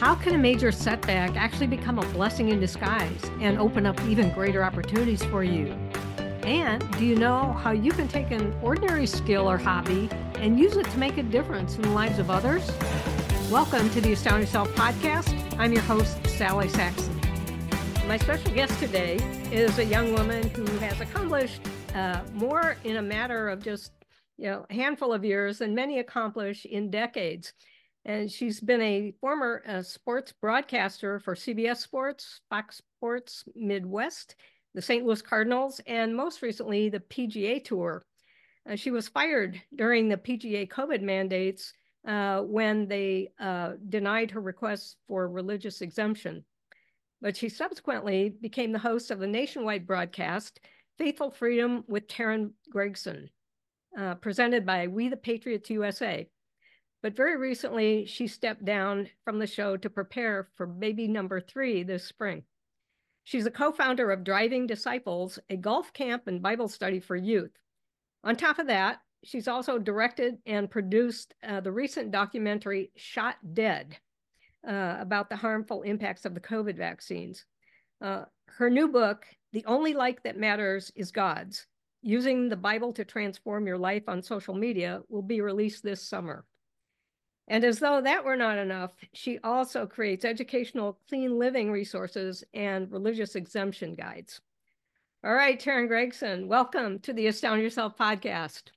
How can a major setback actually become a blessing in disguise and open up even greater opportunities for you? And do you know how you can take an ordinary skill or hobby and use it to make a difference in the lives of others? Welcome to the Astound Yourself podcast. I'm your host, Sally Saxon. My special guest today is a young woman who has accomplished uh, more in a matter of just you know a handful of years than many accomplish in decades. And she's been a former uh, sports broadcaster for CBS Sports, Fox Sports Midwest, the St. Louis Cardinals, and most recently the PGA Tour. Uh, she was fired during the PGA COVID mandates uh, when they uh, denied her request for religious exemption. But she subsequently became the host of the nationwide broadcast, Faithful Freedom with Teryn Gregson, uh, presented by We the Patriots USA. But very recently, she stepped down from the show to prepare for baby number three this spring. She's a co founder of Driving Disciples, a golf camp and Bible study for youth. On top of that, she's also directed and produced uh, the recent documentary Shot Dead uh, about the harmful impacts of the COVID vaccines. Uh, her new book, The Only Like That Matters is God's Using the Bible to Transform Your Life on Social Media, will be released this summer. And as though that were not enough, she also creates educational clean living resources and religious exemption guides. All right, Teryn Gregson, welcome to the Astound Yourself podcast.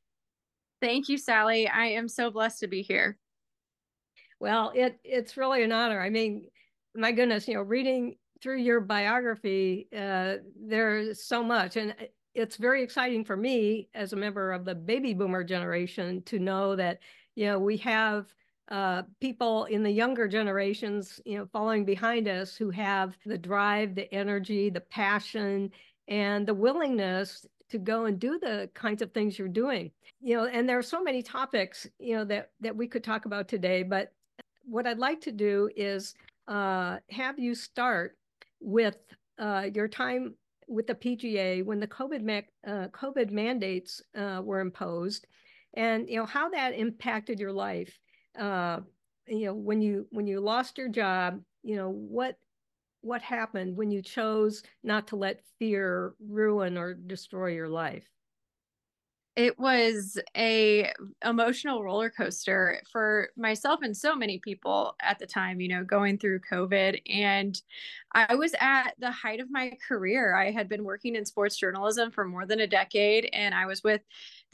Thank you, Sally. I am so blessed to be here. Well, it it's really an honor. I mean, my goodness, you know, reading through your biography, uh, there's so much, and it's very exciting for me as a member of the baby boomer generation to know that you know we have uh, people in the younger generations, you know, following behind us who have the drive, the energy, the passion, and the willingness to go and do the kinds of things you're doing. You know, and there are so many topics, you know, that that we could talk about today. But what I'd like to do is uh, have you start with uh, your time with the PGA when the COVID ma- uh, COVID mandates uh, were imposed, and you know how that impacted your life uh, you know, when you when you lost your job, you know what what happened when you chose not to let fear ruin or destroy your life? It was a emotional roller coaster for myself and so many people at the time you know going through covid and i was at the height of my career. I had been working in sports journalism for more than a decade and i was with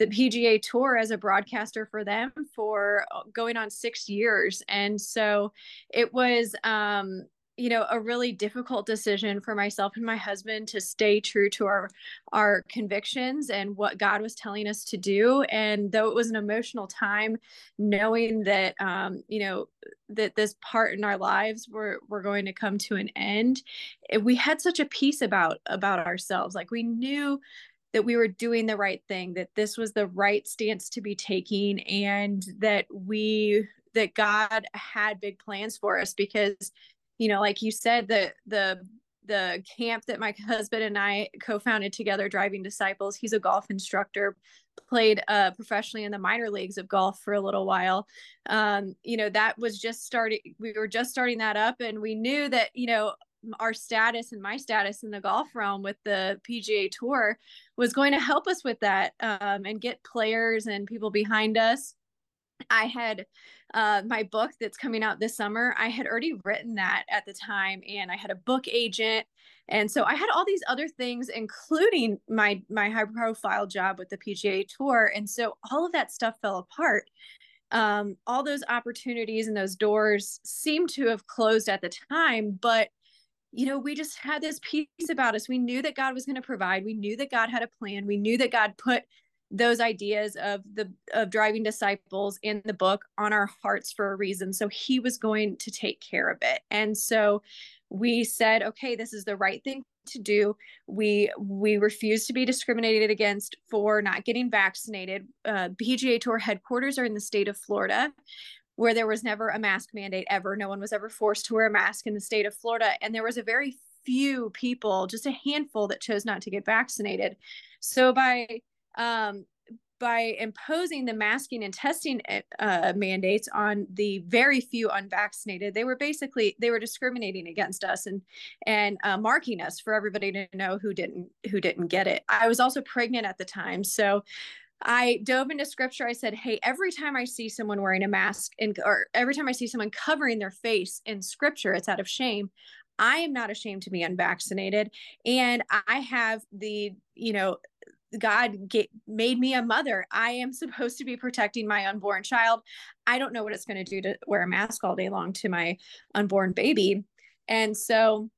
the pga tour as a broadcaster for them for uh, going on six years. And so it was um you know a really difficult decision for myself and my husband to stay true to our our convictions and what god was telling us to do. And though it was an emotional time knowing that um you know that this part in our lives were were going to come to an end we had such a peace about about ourselves. Like we knew that we were doing the right thing that this was the right stance to be taking and that we that God had big plans for us. Because you know like you said the the the camp that my husband and I co-founded together driving disciples he's a golf instructor played uh, professionally in the minor leagues of golf for a little while. Um, you know that was just starting we were just starting that up and we knew that you know our status and my status in the golf realm with the PGA Tour was going to help us with that um, and get players and people behind us. I had uh, my book that's coming out this summer. I had already written that at the time, and I had a book agent, and so I had all these other things, including my my high profile job with the PGA Tour, and so all of that stuff fell apart. Um, all those opportunities and those doors seemed to have closed at the time, but you know, we just had this peace about us. We knew that God was going to provide. We knew that God had a plan. We knew that God put those ideas of the of driving disciples in the book on our hearts for a reason so he was going to take care of it and so we said okay this is the right thing to do we we refuse to be discriminated against for not getting vaccinated uh, pga tour headquarters are in the state of florida where there was never a mask mandate ever. No one was ever forced to wear a mask in the state of florida. And there was a very few people just a handful that chose not to get vaccinated. So by um, by imposing the masking and testing eh, uh, mandates on the very few unvaccinated they were basically they were discriminating against us and and uh, marking us for everybody to know who didn't who didn't get it. I was also pregnant at the time. So I dove into scripture. I said, Hey, every time I see someone wearing a mask and or every time I see someone covering their face in scripture, it's out of shame. I am not ashamed to be unvaccinated. And I have the, you know, God get, made me a mother. I am supposed to be protecting my unborn child. I don't know what it's going to do to wear a mask all day long to my unborn baby. And so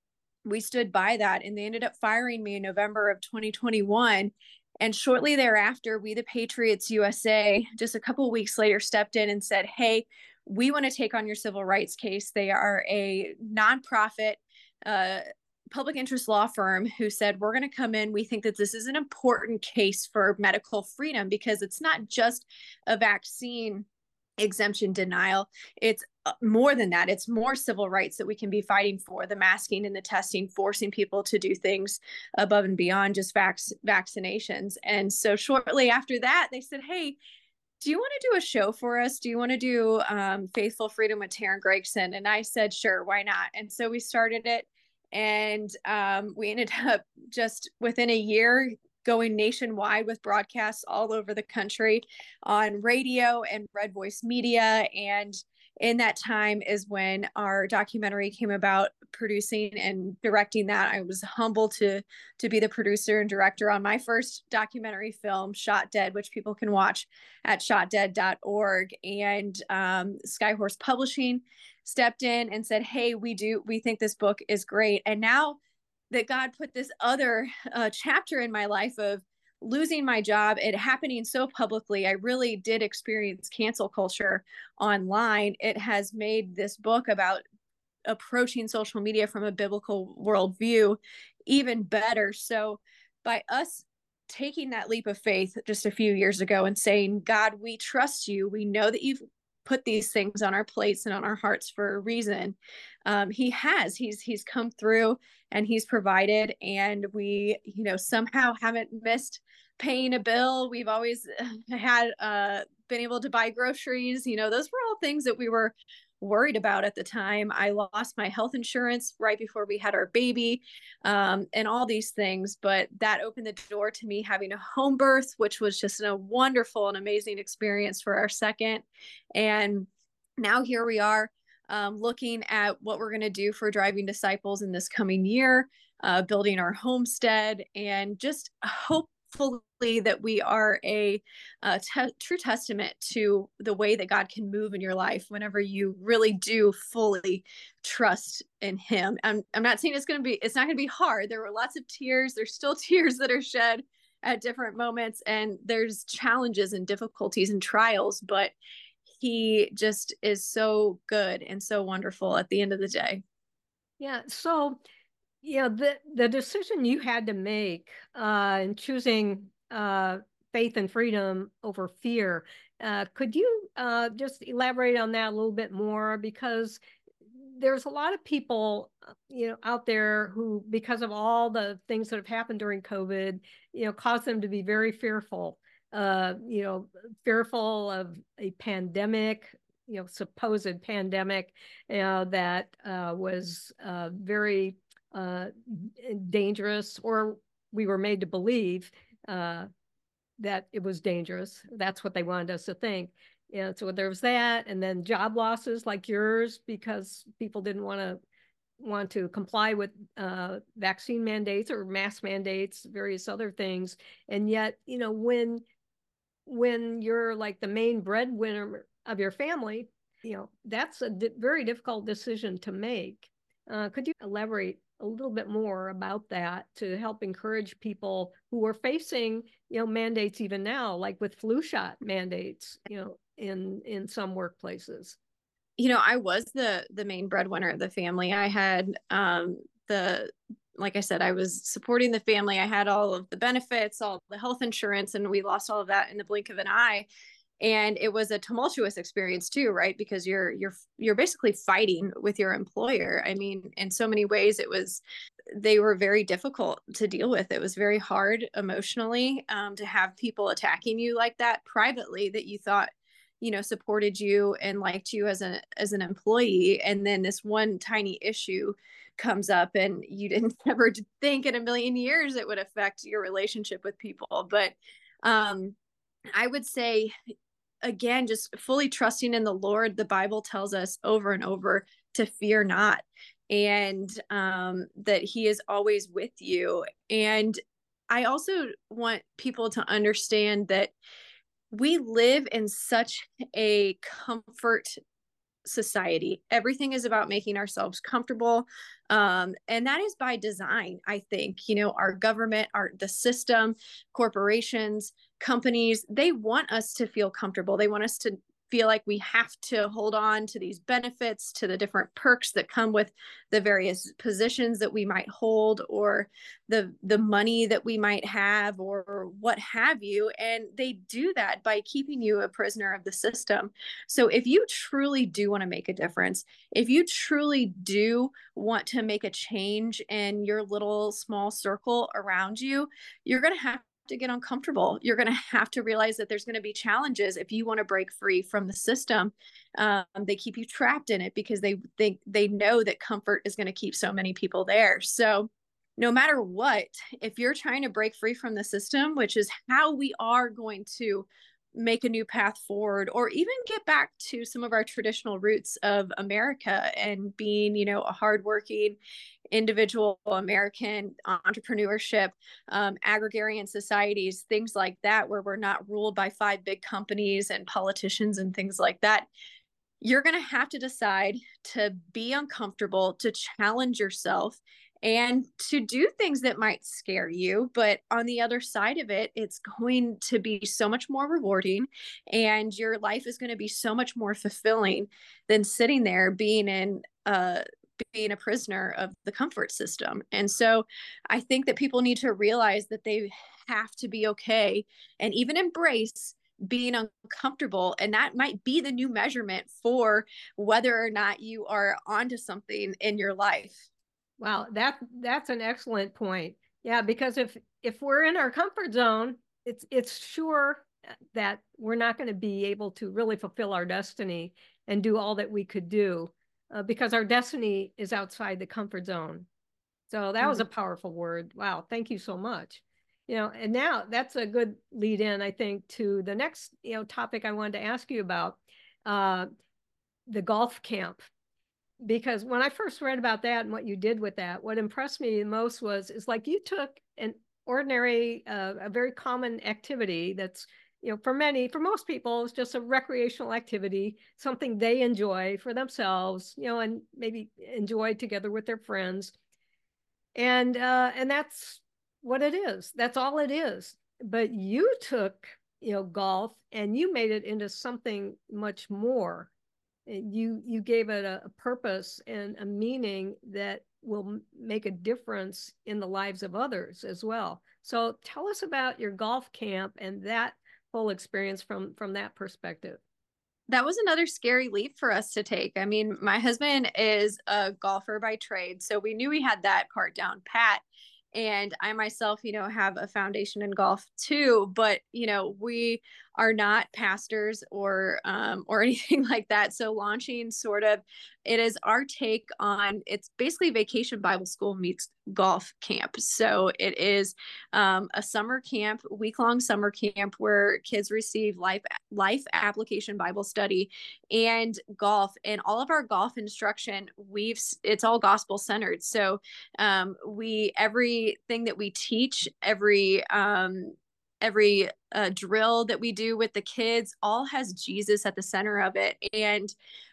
we stood by that and they ended up firing me in November of 2021. And shortly thereafter, we, the Patriots USA, just a couple weeks later, stepped in and said, Hey, we want to take on your civil rights case. They are a nonprofit uh, public interest law firm who said, We're going to come in. We think that this is an important case for medical freedom because it's not just a vaccine exemption denial. It's more than that. It's more civil rights that we can be fighting for the masking and the testing, forcing people to do things above and beyond just vac- vaccinations. And so, shortly after that, they said, Hey, do you want to do a show for us? Do you want to do um, Faithful Freedom with Teryn Gregson? And I said, sure, why not? And so we started it and um, we ended up just within a year going nationwide with broadcasts all over the country on radio and red voice media and in that time is when our documentary came about producing and directing that. I was humbled to to be the producer and director on my first documentary film shot dead which people can watch at shotdead.org and um, skyhorse publishing stepped in and said hey we do we think this book is great. And now that god put this other uh, chapter in my life of losing my job, it happening so publicly, I really did experience cancel culture online. It has made this book about approaching social media from a biblical worldview even better. So, by us taking that leap of faith just a few years ago and saying, God, we trust you, we know that you've put these things on our plates and on our hearts for a reason. Um, he has. He's he's come through and he's provided, and we, you know, somehow haven't missed paying a bill. We've always had uh, been able to buy groceries. You know, those were all things that we were worried about at the time. I lost my health insurance right before we had our baby um, and all these things. But that opened the door to me having a home birth, which was just a wonderful and amazing experience for our second. And now here we are. Um, looking at what we're going to do for driving disciples in this coming year, uh, building our homestead, and just hope fully that we are a, a te- true testament to the way that God can move in your life whenever you really do fully trust in Him. I'm, I'm not saying it's going to be, it's not going to be hard. There were lots of tears. There's still tears that are shed at different moments, and there's challenges and difficulties and trials, but He just is so good and so wonderful at the end of the day. Yeah. So, yeah, the the decision you had to make uh, in choosing uh, faith and freedom over fear. Uh, could you uh, just elaborate on that a little bit more? Because there's a lot of people, uh, you know, out there who, because of all the things that have happened during COVID, you know, cause them to be very fearful. Uh, you know, fearful of a pandemic, you know, supposed pandemic that uh, was uh, very uh, dangerous, or we were made to believe uh, that it was dangerous. That's what they wanted us to think. Yeah, so there was that, and then job losses like yours because people didn't want to want to comply with uh, vaccine mandates or mask mandates, various other things, and yet you know when when you're like the main breadwinner of your family, you know that's a di- very difficult decision to make. Uh, could you elaborate a little bit more about that to help encourage people who are facing you know mandates even now like with flu shot mandates you know in in some workplaces. You know i was the the main breadwinner of the family. I had um the like i said i was supporting the family. I had all of the benefits all the health insurance and we lost all of that in the blink of an eye and it was a tumultuous experience too right? Because you're you're you're basically fighting with your employer. I mean in so many ways it was they were very difficult to deal with. It was very hard emotionally um, to have people attacking you like that privately that you thought you know supported you and liked you as a as an employee. And then this one tiny issue comes up and you didn't ever think in a million years it would affect your relationship with people. But um i would say again just fully trusting in the lord the bible tells us over and over to fear not and um that he is always with you. And i also want people to understand that we live in such a comfort society. Everything is about making ourselves comfortable. Um, and that is by design, I think. You know, our government, our the system, corporations, companies, they want us to feel comfortable. They want us to feel like we have to hold on to these benefits, to the different perks that come with the various positions that we might hold or the the money that we might have or what have you and they do that by keeping you a prisoner of the system. So if you truly do want to make a difference, if you truly do want to make a change in your little small circle around you, you're going to have to get uncomfortable. You're going to have to realize that there's going to be challenges if you want to break free from the system. Um, they keep you trapped in it because they think they know that comfort is going to keep so many people there. So, no matter what, if you're trying to break free from the system, which is how we are going to make a new path forward or even get back to some of our traditional roots of America and being, you know, a hardworking individual American entrepreneurship, um, agrarian societies, things like that, where we're not ruled by five big companies and politicians and things like that. You're going to have to decide to be uncomfortable, to challenge yourself, and to do things that might scare you. But on the other side of it, it's going to be so much more rewarding and your life is going to be so much more fulfilling than sitting there being in a being a prisoner of the comfort system. And so I think that people need to realize that they have to be okay and even embrace being uncomfortable and that might be the new measurement for whether or not you are onto something in your life. Wow that that's an excellent point. Yeah because if if we're in our comfort zone it's it's sure that we're not going to be able to really fulfill our destiny and do all that we could do uh, because our destiny is outside the comfort zone. So that mm-hmm. was a powerful word. Wow, thank you so much. You know, and now that's a good lead in, I think, to the next you know topic I wanted to ask you about, uh, the golf camp. Because when I first read about that and what you did with that, what impressed me the most was is like you took an ordinary, uh, a very common activity that's you know, for many, for most people, it's just a recreational activity, something they enjoy for themselves, you know, and maybe enjoy together with their friends. And uh, and that's what it is. That's all it is. But you took, you know, golf and you made it into something much more. You you gave it a, a purpose and a meaning that will make a difference in the lives of others as well. So tell us about your golf camp and that whole experience from from that perspective that was another scary leap for us to take. I mean, my husband is a golfer by trade, so we knew we had that part down pat. And I myself, you know, have a foundation in golf too, but you know, we are not pastors or um, or anything like that. So launching sort of it is our take on it's basically vacation Bible school meets golf camp. So it is um, a summer camp, week long summer camp where kids receive life life application Bible study and golf. And all of our golf instruction, we've it's all gospel centered. So um, we everything that we teach, every um, every uh, drill that we do with the kids all has Jesus at the center of it. And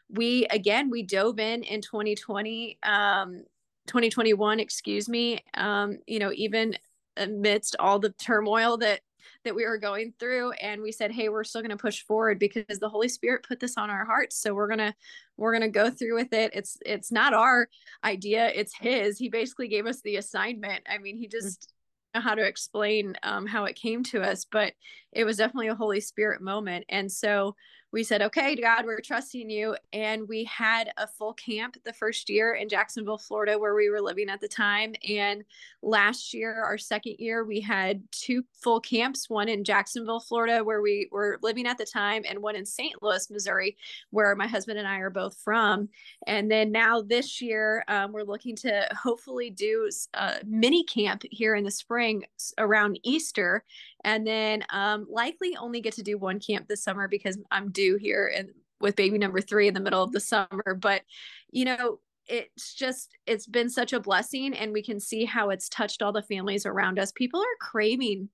we, again, we dove in in 2020, um, 2021, excuse me, um, you know, even amidst all the turmoil that that we were going through. And we said hey we're still going to push forward because the holy spirit put this on our hearts. So we're going to we're going to go through with it. It's it's not our idea it's his. He basically gave us the assignment. I mean he just know how to explain um, how it came to us, but it was definitely a Holy Spirit moment. And so we said, okay, God, we're trusting you. And we had a full camp the first year in Jacksonville, Florida, where we were living at the time. And last year, our second year, we had two full camps one in Jacksonville, Florida, where we were living at the time, and one in St. Louis, Missouri, where my husband and I are both from. And then now this year, um, we're looking to hopefully do a mini camp here in the spring around Easter and then um, likely only get to do one camp this summer because I'm due here and with baby number three in the middle of the summer. But you know, it's just it's been such a blessing, and we can see how it's touched all the families around us. People are craving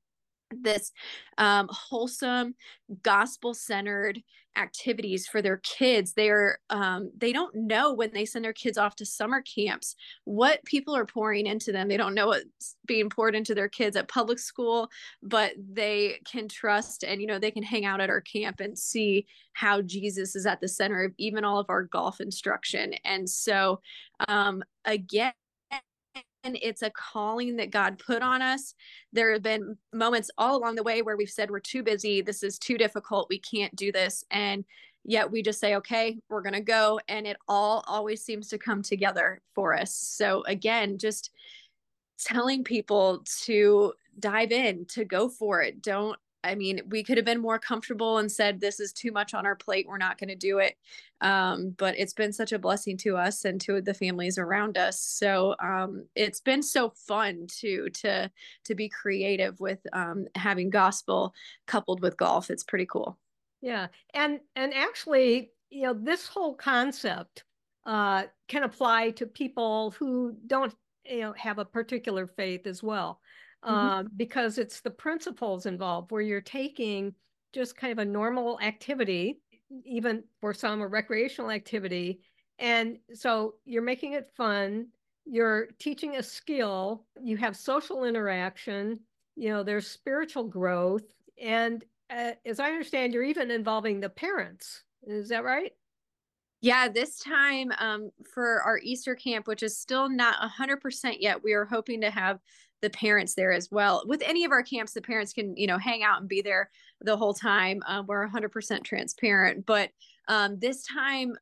this um, wholesome gospel centered activities for their kids. They're um, they don't know when they send their kids off to summer camps what people are pouring into them. They don't know what's being poured into their kids at public school but they can trust and you know they can hang out at our camp and see how jesus is at the center of even all of our golf instruction. And so um, again it's a calling that God put on us. There have been moments all along the way where we've said, We're too busy. This is too difficult. We can't do this. And yet we just say, Okay, we're going to go. And it all always seems to come together for us. So, again, just telling people to dive in, to go for it. Don't I mean, we could have been more comfortable and said, this is too much on our plate. We're not going to do it. Um, but it's been such a blessing to us and to the families around us. So um, it's been so fun too, to, to be creative with um, having gospel coupled with golf. It's pretty cool. Yeah. And, and actually, you know, this whole concept uh, can apply to people who don't, you know, have a particular faith as well mm-hmm. Um, because it's the principles involved where you're taking just kind of a normal activity, even for some a recreational activity. And so you're making it fun, you're teaching a skill, you have social interaction, you know, there's spiritual growth. And uh, as I understand, you're even involving the parents. Is that right? Yeah, this time um, for our Easter camp, which is still not 100% yet, we are hoping to have the parents there as well. With any of our camps, the parents can, you know, hang out and be there the whole time. Um, we're 100% transparent. But um, this time,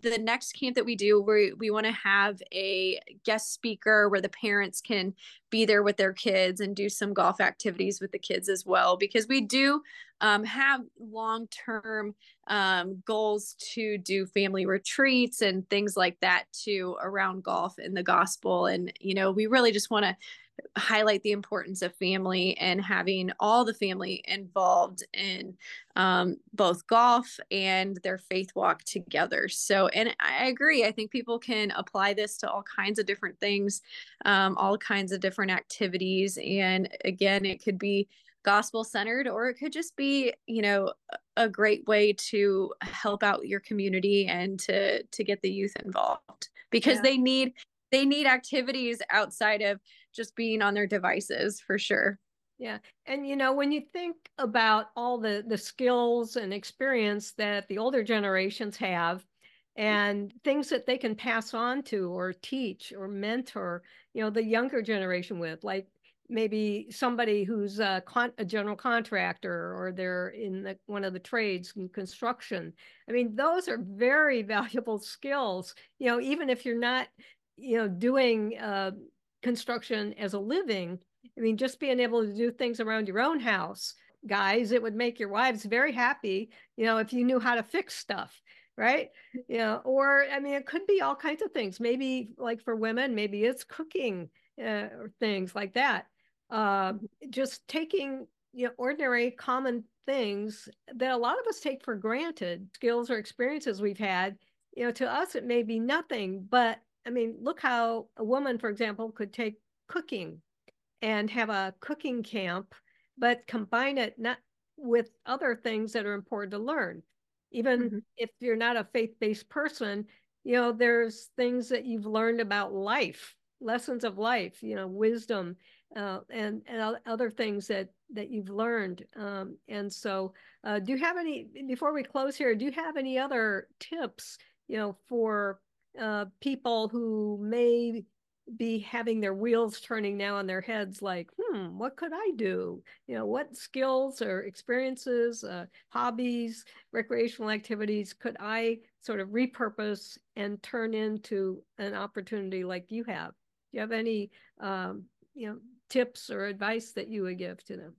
the next camp that we do, we, we want to have a guest speaker where the parents can be there with their kids and do some golf activities with the kids as well, because we do um, have long term um, goals to do family retreats and things like that too around golf and the gospel. And, you know, we really just want to highlight the importance of family and having all the family involved in um, both golf and their faith walk together. So, and I agree. I think people can apply this to all kinds of different things, um, all kinds of different activities. And again, it could be gospel centered or it could just be you know a great way to help out your community and to to get the youth involved because yeah. they need they need activities outside of just being on their devices for sure. Yeah. And you know, when you think about all the the skills and experience that the older generations have and things that they can pass on to or teach or mentor, you know, the younger generation with like maybe somebody who's a, con- a general contractor or they're in the, one of the trades in construction. I mean, those are very valuable skills, you know, even if you're not, you know, doing uh, construction as a living. I mean, just being able to do things around your own house, guys, it would make your wives very happy, you know, if you knew how to fix stuff, right? You know, or I mean, it could be all kinds of things. Maybe like for women, maybe it's cooking uh, or things like that. Uh, just taking you know ordinary common things that a lot of us take for granted skills or experiences we've had you know to us it may be nothing but I mean, look how a woman, for example, could take cooking and have a cooking camp, but combine it not with other things that are important to learn. Even mm-hmm. if you're not a faith based person, you know, there's things that you've learned about life, lessons of life, you know, wisdom, uh, and and other things that that you've learned. Um, and so, uh, do you have any before we close here? Do you have any other tips, you know, for uh, people who may be having their wheels turning now in their heads like hmm what could i do you know what skills or experiences uh, hobbies recreational activities could i sort of repurpose and turn into an opportunity like you have do you have any um, you know tips or advice that you would give to them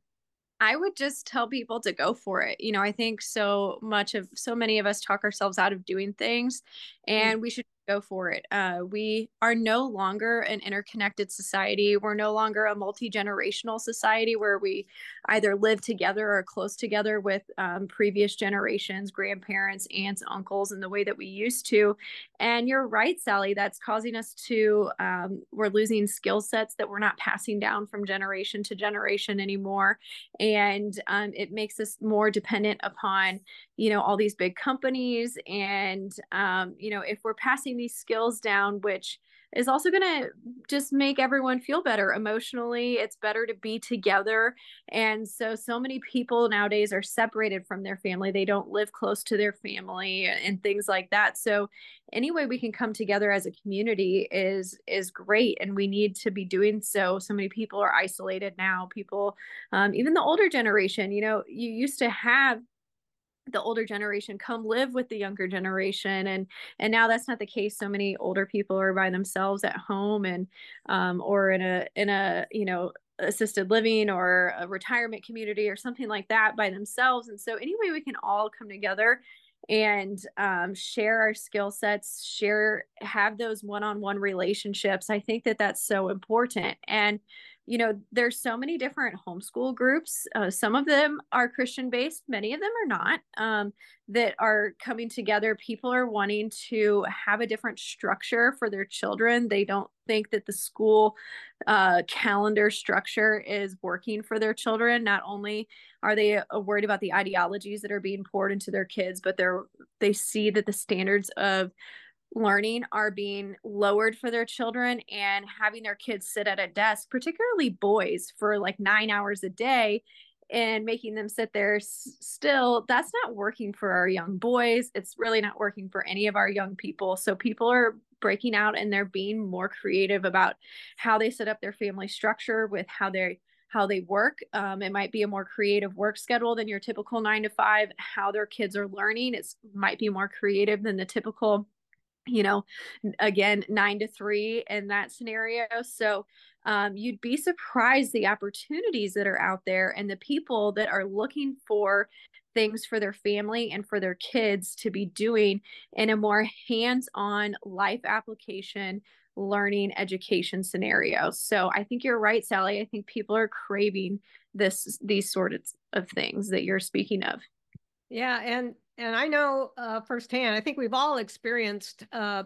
I would just tell people to go for it. You know, I think so much of so many of us talk ourselves out of doing things mm. and we should go for it. Uh, we are no longer an interconnected society. We're no longer a multi generational society where we either live together or close together with um, previous generations, grandparents, aunts, uncles, in the way that we used to. And you're right, Sally, that's causing us to, um, we're losing skill sets that we're not passing down from generation to generation anymore. And um, it makes us more dependent upon you know all these big companies and um, you know if we're passing these skills down which is also going to just make everyone feel better emotionally. It's better to be together. And so so many people nowadays are separated from their family. They don't live close to their family and things like that. So any way we can come together as a community is is great and we need to be doing so. So many people are isolated now. People um, even the older generation you know you used to have the older generation come live with the younger generation and and now that's not the case. So many older people are by themselves at home and um, or in a in a you know assisted living or a retirement community or something like that by themselves. And so anyway we can all come together and um, share our skill sets share have those one-on-one relationships. I think that that's so important. And you know there's so many different homeschool groups uh, some of them are christian based many of them are not um, that are coming together. People are wanting to have a different structure for their children. They don't think that the school uh, calendar structure is working for their children. Not only are they uh, worried about the ideologies that are being poured into their kids but they're they see that the standards of learning are being lowered for their children and having their kids sit at a desk, particularly boys, for like nine hours a day and making them sit there still that's not working for our young boys. It's really not working for any of our young people. So people are breaking out and they're being more creative about how they set up their family structure with how they how they work. Um, it might be a more creative work schedule than your typical nine to five. How their kids are learning it might be more creative than the typical you know, again, nine to three in that scenario. So um, you'd be surprised the opportunities that are out there and the people that are looking for things for their family and for their kids to be doing in a more hands on life application learning education scenario. So I think you're right, Sally. I think people are craving this these sorts of things that you're speaking of. Yeah, and and I know uh, firsthand. I think we've all experienced uh,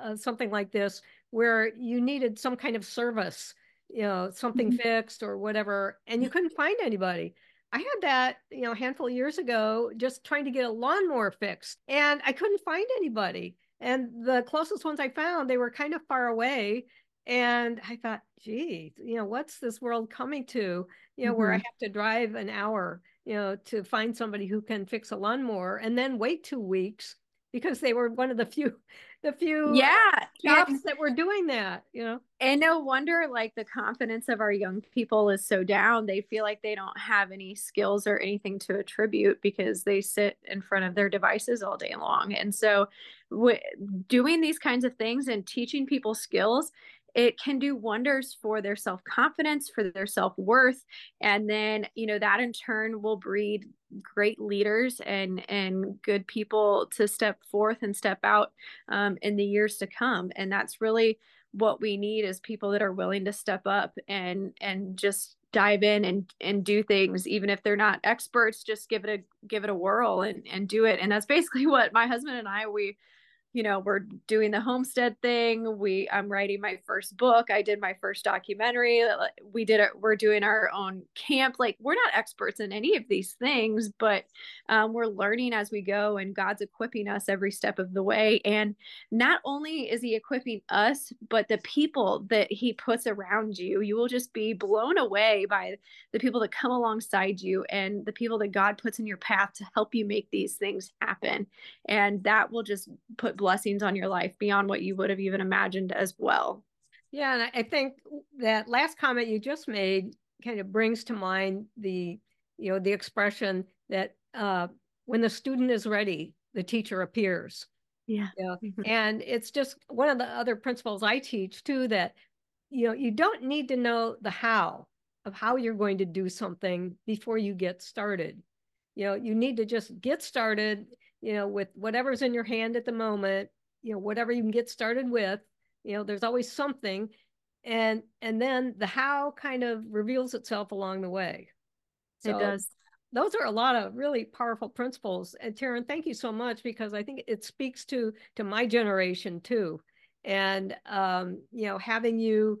uh, something like this where you needed some kind of service, you know, something mm-hmm. fixed or whatever, and you couldn't find anybody. I had that, you know, a handful of years ago, just trying to get a lawnmower fixed, and I couldn't find anybody. And the closest ones I found, they were kind of far away. And I thought, gee, you know, what's this world coming to? You know, mm-hmm. where I mm-hmm. have to drive an hour you know, to find somebody who can fix a lawnmower and then wait two weeks because they were one of the few the few yeah jobs yeah. that were doing that you know and no wonder like the confidence of our young people is so down they feel like they don't have any skills or anything to attribute because they sit in front of their devices all day long and so w- doing these kinds of things and teaching people skills it can do wonders for their self confidence, for their self worth. And then, you know, that in turn will breed great leaders and and good people to step forth and step out um, in the years to come and that's really what we need is people that are willing to step up and and just dive in and and do things even if they're not experts just give it a give it a whirl and and do it and that's basically what my husband and I we you know we're doing the homestead thing. We i'm writing my first book. I did my first documentary. We did it we're doing our own camp. Like we're not experts in any of these things but um, we're learning as we go and god's equipping us every step of the way. And not only is he equipping us but the people that he puts around you you will just be blown away by the people that come alongside you and the people that god puts in your path to help you make these things happen. And that will just put blessings on your life beyond what you would have even imagined as well. Yeah, and I think that last comment you just made kind of brings to mind the, you know, the expression that uh, when the student is ready, the teacher appears. Yeah. Know? mm-hmm. And it's just one of the other principles I teach too that, you know, you don't need to know the how of how you're going to do something before you get started. You know, you need to just get started, you know, with whatever's in your hand at the moment, you know, whatever you can get started with, you know, there's always something. And and then the how kind of reveals itself along the way. So, it does those are a lot of really powerful principles. And Teryn, thank you so much because I think it speaks to to my generation too. And um, you know, having you,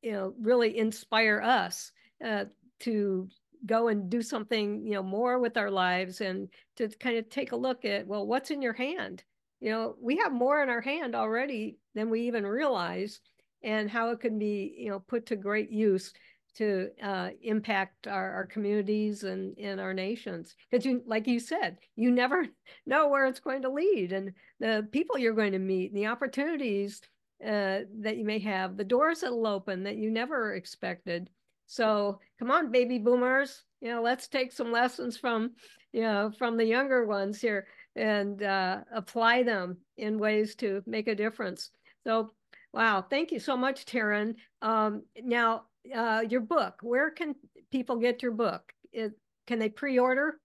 you know, really inspire us uh, to go and do something, you know, more with our lives and to kind of take a look at, well, what's in your hand? You know, we have more in our hand already than we even realize and how it can be, you know, put to great use to uh, impact our, our communities and, and our nations. Because you, like you said, you never know where it's going to lead and the people you're going to meet and the opportunities uh, that you may have, the doors that'll open that you never expected. So come on, baby boomers, you know, let's take some lessons from, you know, from the younger ones here and uh, apply them in ways to make a difference. So, wow, thank you so much, Teryn. Um, now, uh, your book. Where can people get your book? It, can they pre-order?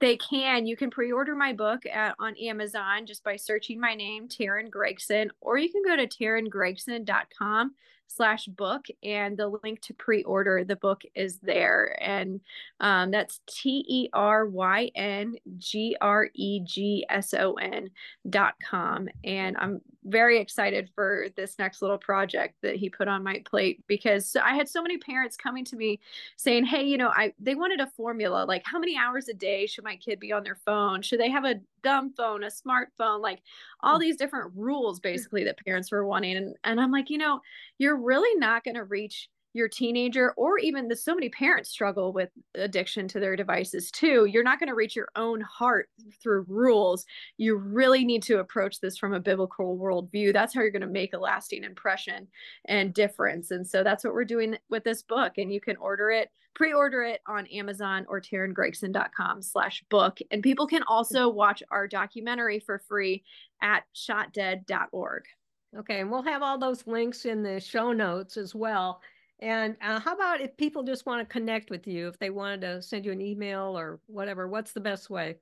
They can. You can pre-order my book at, on Amazon just by searching my name, Teryn Gregson, or you can go to teryngregson.com slash book and the link to pre-order the book is there. And um, that's t-e-r-y-n-g-r-e-g-s-o-n dot com. And i'm very excited for this next little project that he put on my plate because i had so many parents coming to me saying hey you know i they wanted a formula like how many hours a day should my kid be on their phone should they have a dumb phone, a smartphone, like all mm. these different rules basically that parents were wanting. And, and I'm like, you know, you're really not going to reach your teenager or even the so many parents struggle with addiction to their devices too. You're not going to reach your own heart through rules. You really need to approach this from a biblical worldview. That's how you're going to make a lasting impression and difference. And so that's what we're doing with this book and you can order it pre-order it on amazon or teryngregson.com slash book. And people can also watch our documentary for free at shotdead.org okay and we'll have all those links in the show notes as well and uh, how about if people just want to connect with you, if they wanted to send you an email or whatever, what's the best way?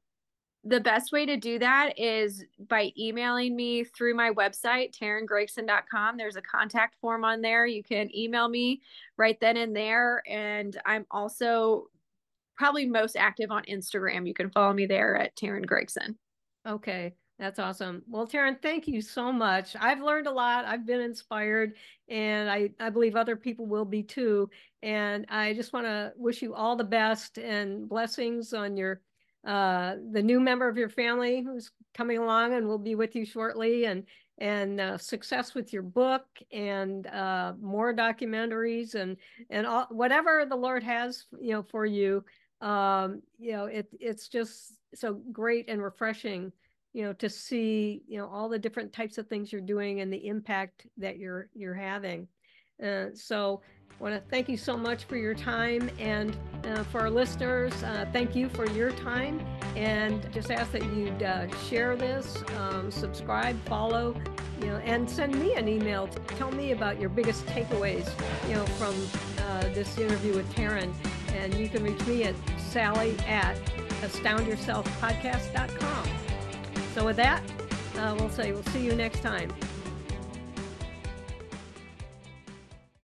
The best way to do that is by emailing me through my website, teryngregson.com. There's a contact form on there. You can email me right then and there. And I'm also probably most active on Instagram. You can follow me there at Teryn Gregson. Okay. That's awesome. Well, Teryn, thank you so much. I've learned a lot. I've been inspired, and I, I believe other people will be too. And I just want to wish you all the best and blessings on your uh, the new member of your family who's coming along and will be with you shortly, and and uh, success with your book and uh, more documentaries and and all, whatever the Lord has you know for you. Um, you know, it it's just so great and refreshing you know to see you know all the different types of things you're doing and the impact that you're you're having. Uh, so I want to thank you so much for your time and uh, for our listeners uh, thank you for your time. And just ask that you'd uh, share this um, subscribe follow you know and send me an email. To tell me about your biggest takeaways you know from uh, this interview with Teryn. And you can reach me at sally at astoundyourselfpodcast.com so with that, uh, we'll say we'll see you next time.